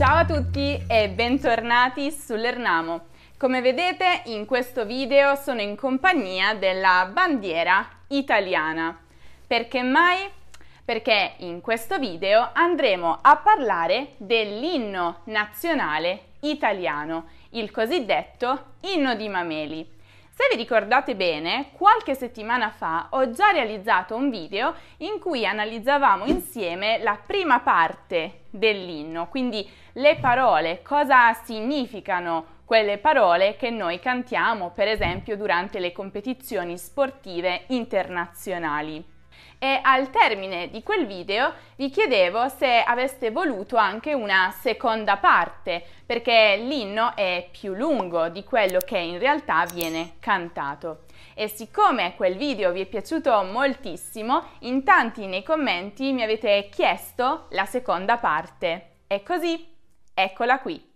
Ciao a tutti e bentornati sull'Ernamo. Come vedete in questo video sono in compagnia della bandiera italiana. Perché mai? Perché in questo video andremo a parlare dell'inno nazionale italiano, il cosiddetto inno di Mameli. Se vi ricordate bene, qualche settimana fa ho già realizzato un video in cui analizzavamo insieme la prima parte dell'inno, quindi le parole, cosa significano quelle parole che noi cantiamo, per esempio, durante le competizioni sportive internazionali e al termine di quel video vi chiedevo se aveste voluto anche una seconda parte perché l'inno è più lungo di quello che in realtà viene cantato. E siccome quel video vi è piaciuto moltissimo, in tanti nei commenti mi avete chiesto la seconda parte. E così, eccola qui.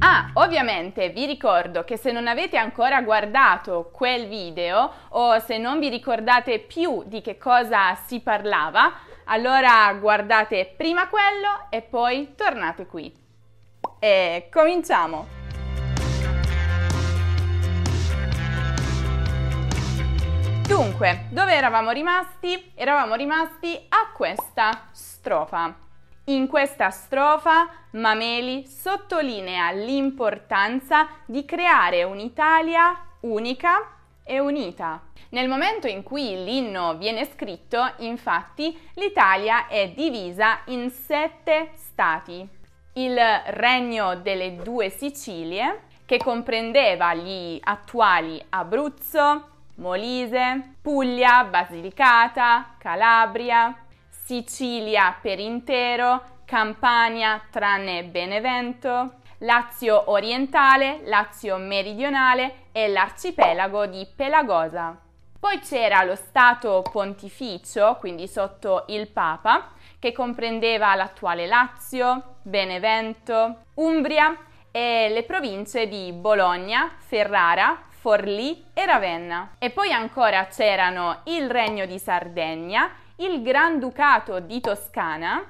Ah, ovviamente vi ricordo che se non avete ancora guardato quel video o se non vi ricordate più di che cosa si parlava, allora guardate prima quello e poi tornate qui. E cominciamo! Dunque, dove eravamo rimasti? Eravamo rimasti a questa strofa. In questa strofa Mameli sottolinea l'importanza di creare un'Italia unica e unita. Nel momento in cui l'inno viene scritto, infatti, l'Italia è divisa in sette stati. Il Regno delle due Sicilie, che comprendeva gli attuali Abruzzo, Molise, Puglia, Basilicata, Calabria, Sicilia per intero, Campania tranne Benevento, Lazio orientale, Lazio meridionale e l'arcipelago di Pelagosa. Poi c'era lo Stato pontificio, quindi sotto il Papa, che comprendeva l'attuale Lazio, Benevento, Umbria e le province di Bologna, Ferrara, Forlì e Ravenna. E poi ancora c'erano il Regno di Sardegna, il Granducato di Toscana,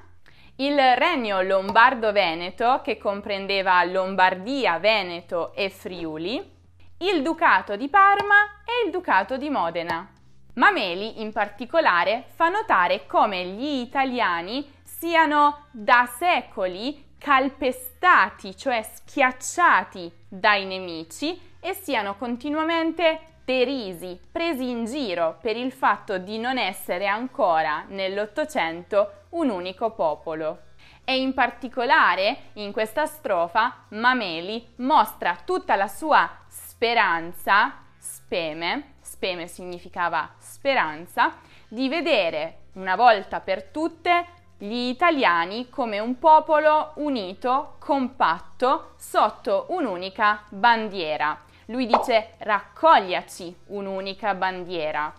il Regno Lombardo-Veneto che comprendeva Lombardia, Veneto e Friuli, il Ducato di Parma e il Ducato di Modena. Mameli in particolare fa notare come gli italiani siano da secoli calpestati, cioè schiacciati dai nemici e siano continuamente derisi, presi in giro per il fatto di non essere ancora nell'Ottocento un unico popolo. E in particolare in questa strofa Mameli mostra tutta la sua speranza, speme, speme significava speranza, di vedere una volta per tutte gli italiani come un popolo unito, compatto, sotto un'unica bandiera lui dice raccogliaci un'unica bandiera.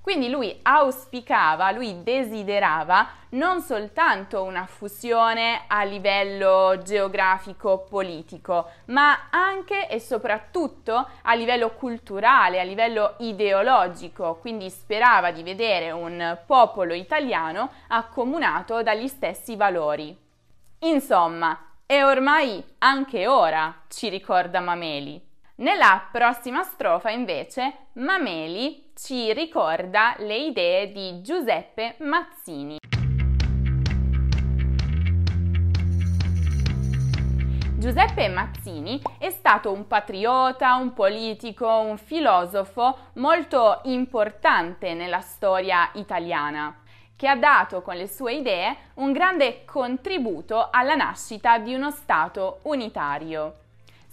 Quindi lui auspicava, lui desiderava non soltanto una fusione a livello geografico-politico, ma anche e soprattutto a livello culturale, a livello ideologico, quindi sperava di vedere un popolo italiano accomunato dagli stessi valori. Insomma, è ormai anche ora, ci ricorda Mameli. Nella prossima strofa invece Mameli ci ricorda le idee di Giuseppe Mazzini. Giuseppe Mazzini è stato un patriota, un politico, un filosofo molto importante nella storia italiana, che ha dato con le sue idee un grande contributo alla nascita di uno Stato unitario.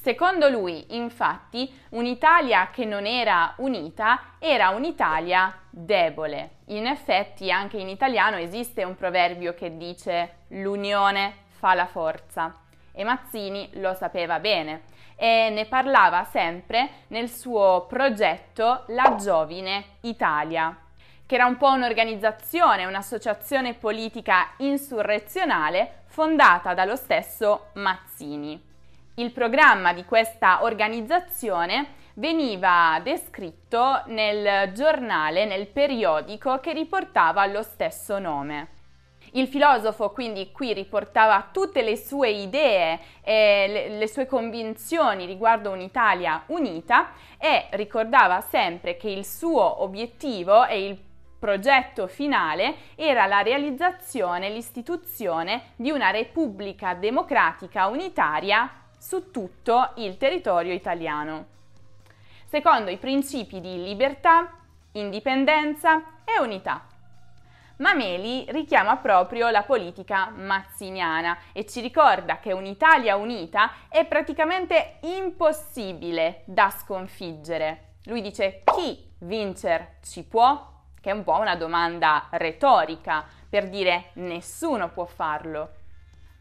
Secondo lui, infatti, un'Italia che non era unita era un'Italia debole. In effetti, anche in italiano esiste un proverbio che dice l'unione fa la forza e Mazzini lo sapeva bene e ne parlava sempre nel suo progetto La Giovine Italia, che era un po' un'organizzazione, un'associazione politica insurrezionale fondata dallo stesso Mazzini. Il programma di questa organizzazione veniva descritto nel giornale, nel periodico che riportava lo stesso nome. Il filosofo quindi qui riportava tutte le sue idee e le, sue convinzioni riguardo un'Italia unita e ricordava sempre che il suo obiettivo e il progetto finale era la realizzazione, l'istituzione di una repubblica democratica unitaria su tutto il territorio italiano, secondo i principi di libertà, indipendenza e unità. Mameli richiama proprio la politica mazziniana e ci ricorda che un'Italia unita è praticamente impossibile da sconfiggere. Lui dice chi vincer ci può? Che è un po' una domanda retorica per dire nessuno può farlo.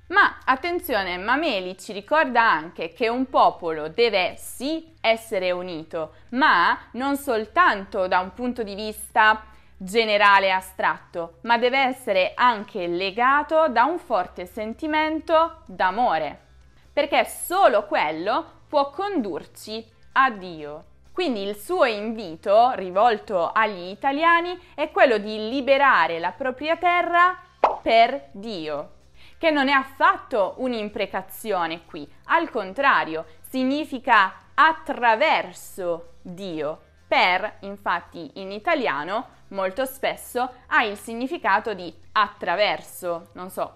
Ma attenzione, Mameli ci ricorda anche che un popolo deve sì essere unito, ma non soltanto da un punto di vista generale e astratto, ma deve essere anche legato da un forte sentimento d'amore, perché solo quello può condurci a Dio. Quindi il suo invito rivolto agli italiani è quello di liberare la propria terra per Dio, che non è affatto un'imprecazione qui, al contrario, significa attraverso Dio. Per, infatti, in italiano molto spesso ha il significato di attraverso, non so,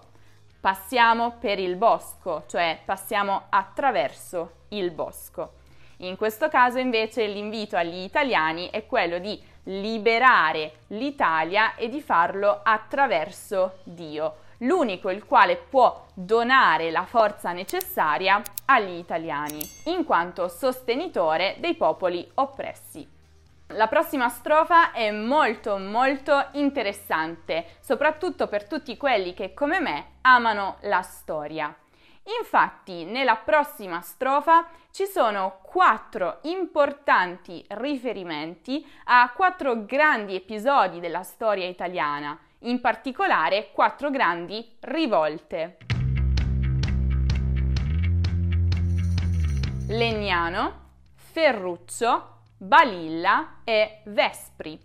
passiamo per il bosco, cioè passiamo attraverso il bosco. In questo caso invece l'invito agli italiani è quello di liberare l'Italia e di farlo attraverso Dio, l'unico il quale può donare la forza necessaria agli italiani, in quanto sostenitore dei popoli oppressi. La prossima strofa è molto molto interessante, soprattutto per tutti quelli che come me amano la storia. Infatti, nella prossima strofa ci sono quattro importanti riferimenti a quattro grandi episodi della storia italiana, in particolare quattro grandi rivolte. Legnano, Ferruccio, Balilla e Vespri.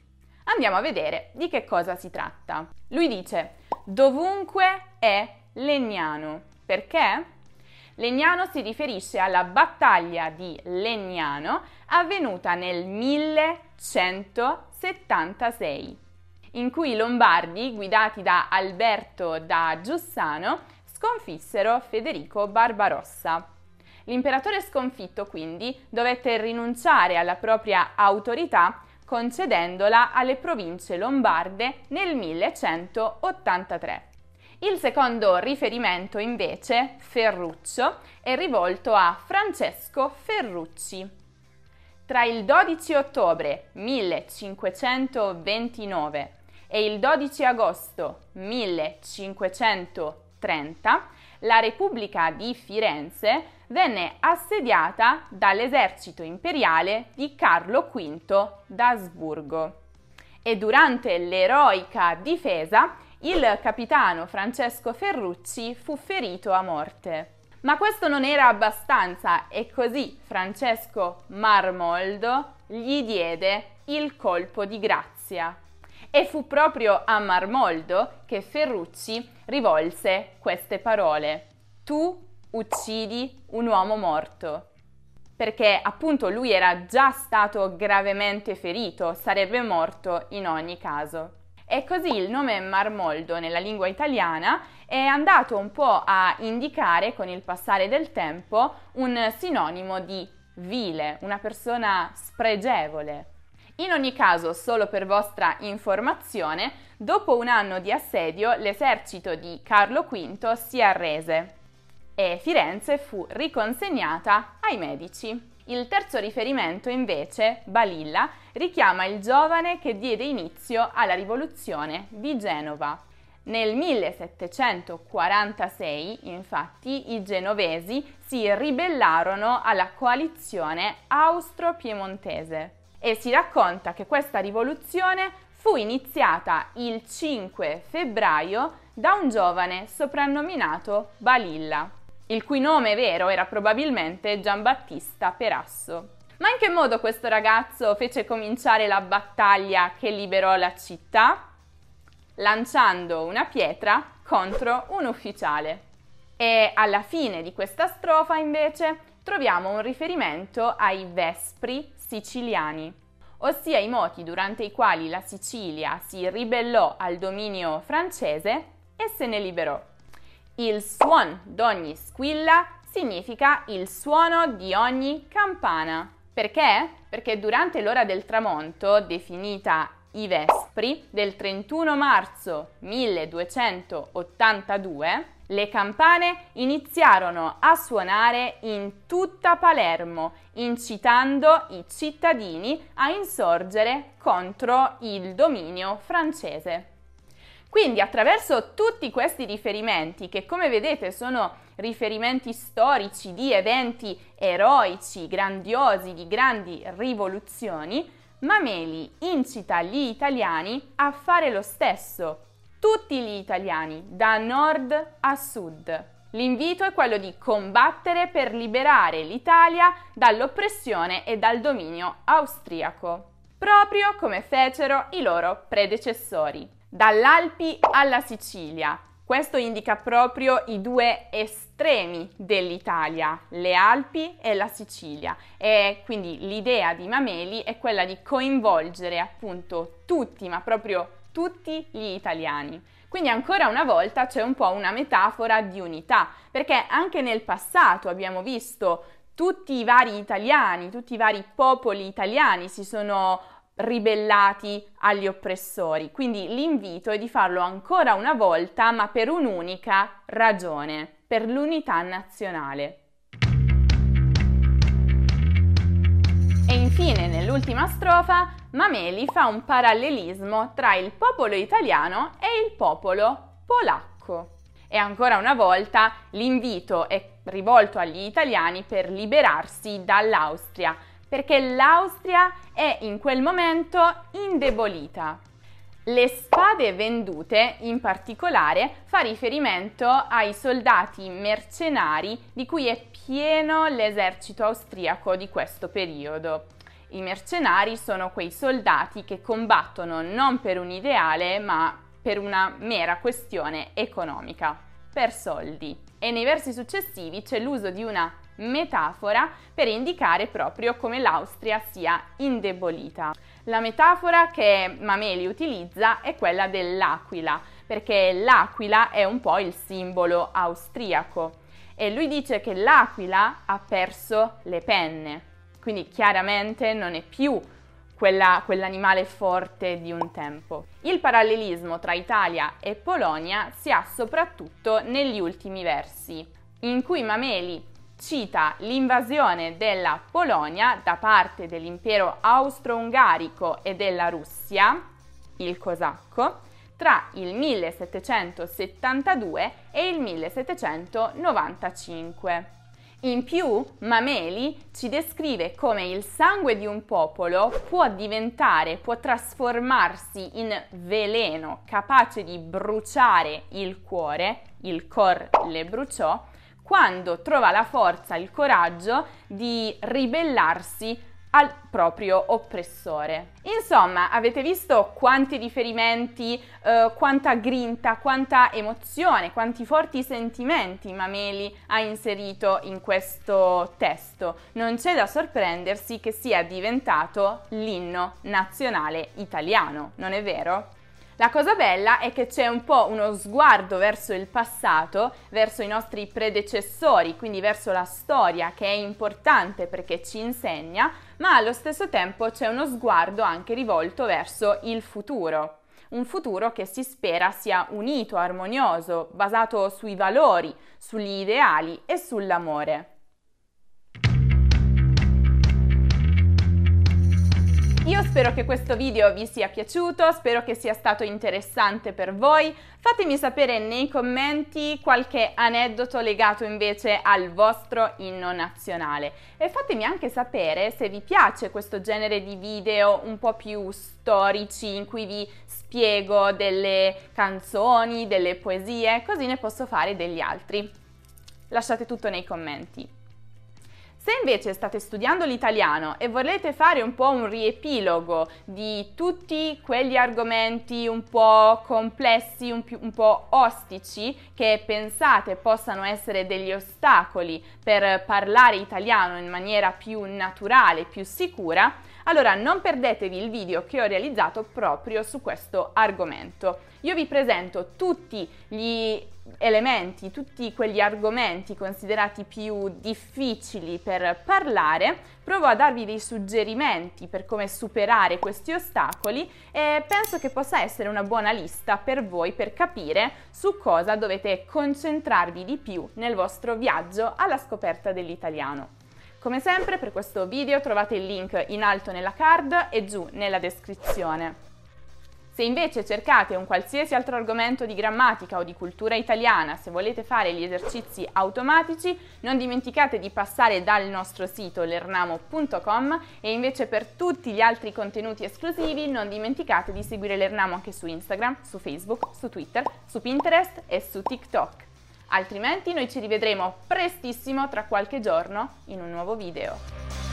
Andiamo a vedere di che cosa si tratta. Lui dice dovunque è Legnano. Perché? Legnano si riferisce alla battaglia di Legnano avvenuta nel 1176, in cui i Lombardi, guidati da Alberto da Giussano, sconfissero Federico Barbarossa. L'imperatore sconfitto quindi dovette rinunciare alla propria autorità concedendola alle province lombarde nel 1183. Il secondo riferimento invece, Ferruccio, è rivolto a Francesco Ferrucci. Tra il 12 ottobre 1529 e il 12 agosto 1530 la Repubblica di Firenze venne assediata dall'esercito imperiale di Carlo V d'Asburgo e durante l'eroica difesa il capitano Francesco Ferrucci fu ferito a morte. Ma questo non era abbastanza e così Francesco Marmoldo gli diede il colpo di grazia. E fu proprio a Marmoldo che Ferrucci rivolse queste parole. Tu uccidi un uomo morto. Perché appunto lui era già stato gravemente ferito, sarebbe morto in ogni caso. E così il nome Marmoldo nella lingua italiana è andato un po' a indicare con il passare del tempo un sinonimo di vile, una persona spregevole, in ogni caso, solo per vostra informazione, dopo un anno di assedio l'esercito di Carlo V si arrese e Firenze fu riconsegnata ai Medici. Il terzo riferimento, invece, Balilla, richiama il giovane che diede inizio alla rivoluzione di Genova. Nel 1746, infatti, i genovesi si ribellarono alla coalizione austro-piemontese e si racconta che questa rivoluzione fu iniziata il 5 febbraio da un giovane soprannominato Balilla, il cui nome vero era probabilmente Giambattista Perasso. Ma in che modo questo ragazzo fece cominciare la battaglia che liberò la città? Lanciando una pietra contro un ufficiale. E alla fine di questa strofa invece troviamo un riferimento ai Vespri siciliani, ossia i moti durante i quali la Sicilia si ribellò al dominio francese e se ne liberò. Il suon d'ogni squilla significa il suono di ogni campana. Perché? Perché durante l'ora del tramonto, definita i Vespri, del 31 marzo 1282, le campane iniziarono a suonare in tutta Palermo, incitando i cittadini a insorgere contro il dominio francese. Quindi attraverso tutti questi riferimenti, che come vedete sono riferimenti storici di eventi eroici, grandiosi, di grandi rivoluzioni, Mameli incita gli italiani a fare lo stesso, tutti gli italiani, da nord a sud. L'invito è quello di combattere per liberare l'Italia dall'oppressione e dal dominio austriaco, proprio come fecero i loro predecessori. Dall'Alpi alla Sicilia, questo indica proprio i due estremi dell'Italia, le Alpi e la Sicilia. E quindi l'idea di Mameli è quella di coinvolgere appunto tutti, ma proprio tutti gli italiani. Quindi ancora una volta c'è un po' una metafora di unità, perché anche nel passato abbiamo visto tutti i vari italiani, tutti i vari popoli italiani si sono ribellati agli oppressori. Quindi l'invito è di farlo ancora una volta, ma per un'unica ragione, per l'unità nazionale. E infine, nell'ultima strofa, Mameli fa un parallelismo tra il popolo italiano e il popolo polacco. E ancora una volta l'invito è rivolto agli italiani per liberarsi dall'Austria, perché l'Austria è in quel momento indebolita. Le spade vendute, in particolare, fa riferimento ai soldati mercenari di cui è pieno l'esercito austriaco di questo periodo. I mercenari sono quei soldati che combattono non per un ideale, ma per una mera questione economica, per soldi. E nei versi successivi c'è l'uso di una metafora per indicare proprio come l'Austria sia indebolita. La metafora che Mameli utilizza è quella dell'aquila, perché l'aquila è un po' il simbolo austriaco e lui dice che l'aquila ha perso le penne, quindi chiaramente non è più quella, quell'animale forte di un tempo. Il parallelismo tra Italia e Polonia si ha soprattutto negli ultimi versi, in cui Mameli cita l'invasione della Polonia da parte dell'impero austro-ungarico e della Russia, il cosacco, tra il 1772 e il 1795. In più, Mameli ci descrive come il sangue di un popolo può diventare, può trasformarsi in veleno capace di bruciare il cuore, il cor le bruciò, quando trova la forza, il coraggio di ribellarsi al proprio oppressore. Insomma, avete visto quanti riferimenti, eh, quanta grinta, quanta emozione, quanti forti sentimenti Mameli ha inserito in questo testo. Non c'è da sorprendersi che sia diventato l'inno nazionale italiano, non è vero? La cosa bella è che c'è un po' uno sguardo verso il passato, verso i nostri predecessori, quindi verso la storia che è importante perché ci insegna, ma allo stesso tempo c'è uno sguardo anche rivolto verso il futuro. Un futuro che si spera sia unito, armonioso, basato sui valori, sugli ideali e sull'amore. Io spero che questo video vi sia piaciuto, spero che sia stato interessante per voi. Fatemi sapere nei commenti qualche aneddoto legato invece al vostro inno nazionale e fatemi anche sapere se vi piace questo genere di video un po' più storici in cui vi spiego delle canzoni, delle poesie, così ne posso fare degli altri. Lasciate tutto nei commenti. Se invece state studiando l'italiano e volete fare un po' un riepilogo di tutti quegli argomenti un po' complessi, un, più, un, po' ostici, che pensate possano essere degli ostacoli per parlare italiano in maniera più naturale, più sicura, allora non perdetevi il video che ho realizzato proprio su questo argomento. Io vi presento tutti gli elementi, tutti quegli argomenti considerati più difficili per parlare, provo a darvi dei suggerimenti per come superare questi ostacoli e penso che possa essere una buona lista per voi per capire su cosa dovete concentrarvi di più nel vostro viaggio alla scoperta dell'italiano. Come sempre per questo video trovate il link in alto nella card e giù nella descrizione. Se invece cercate un qualsiasi altro argomento di grammatica o di cultura italiana, se volete fare gli esercizi automatici, non dimenticate di passare dal nostro sito lernamo.com e invece per tutti gli altri contenuti esclusivi non dimenticate di seguire l'Ernamo anche su Instagram, su Facebook, su Twitter, su Pinterest e su TikTok. Altrimenti noi ci rivedremo prestissimo tra qualche giorno in un nuovo video.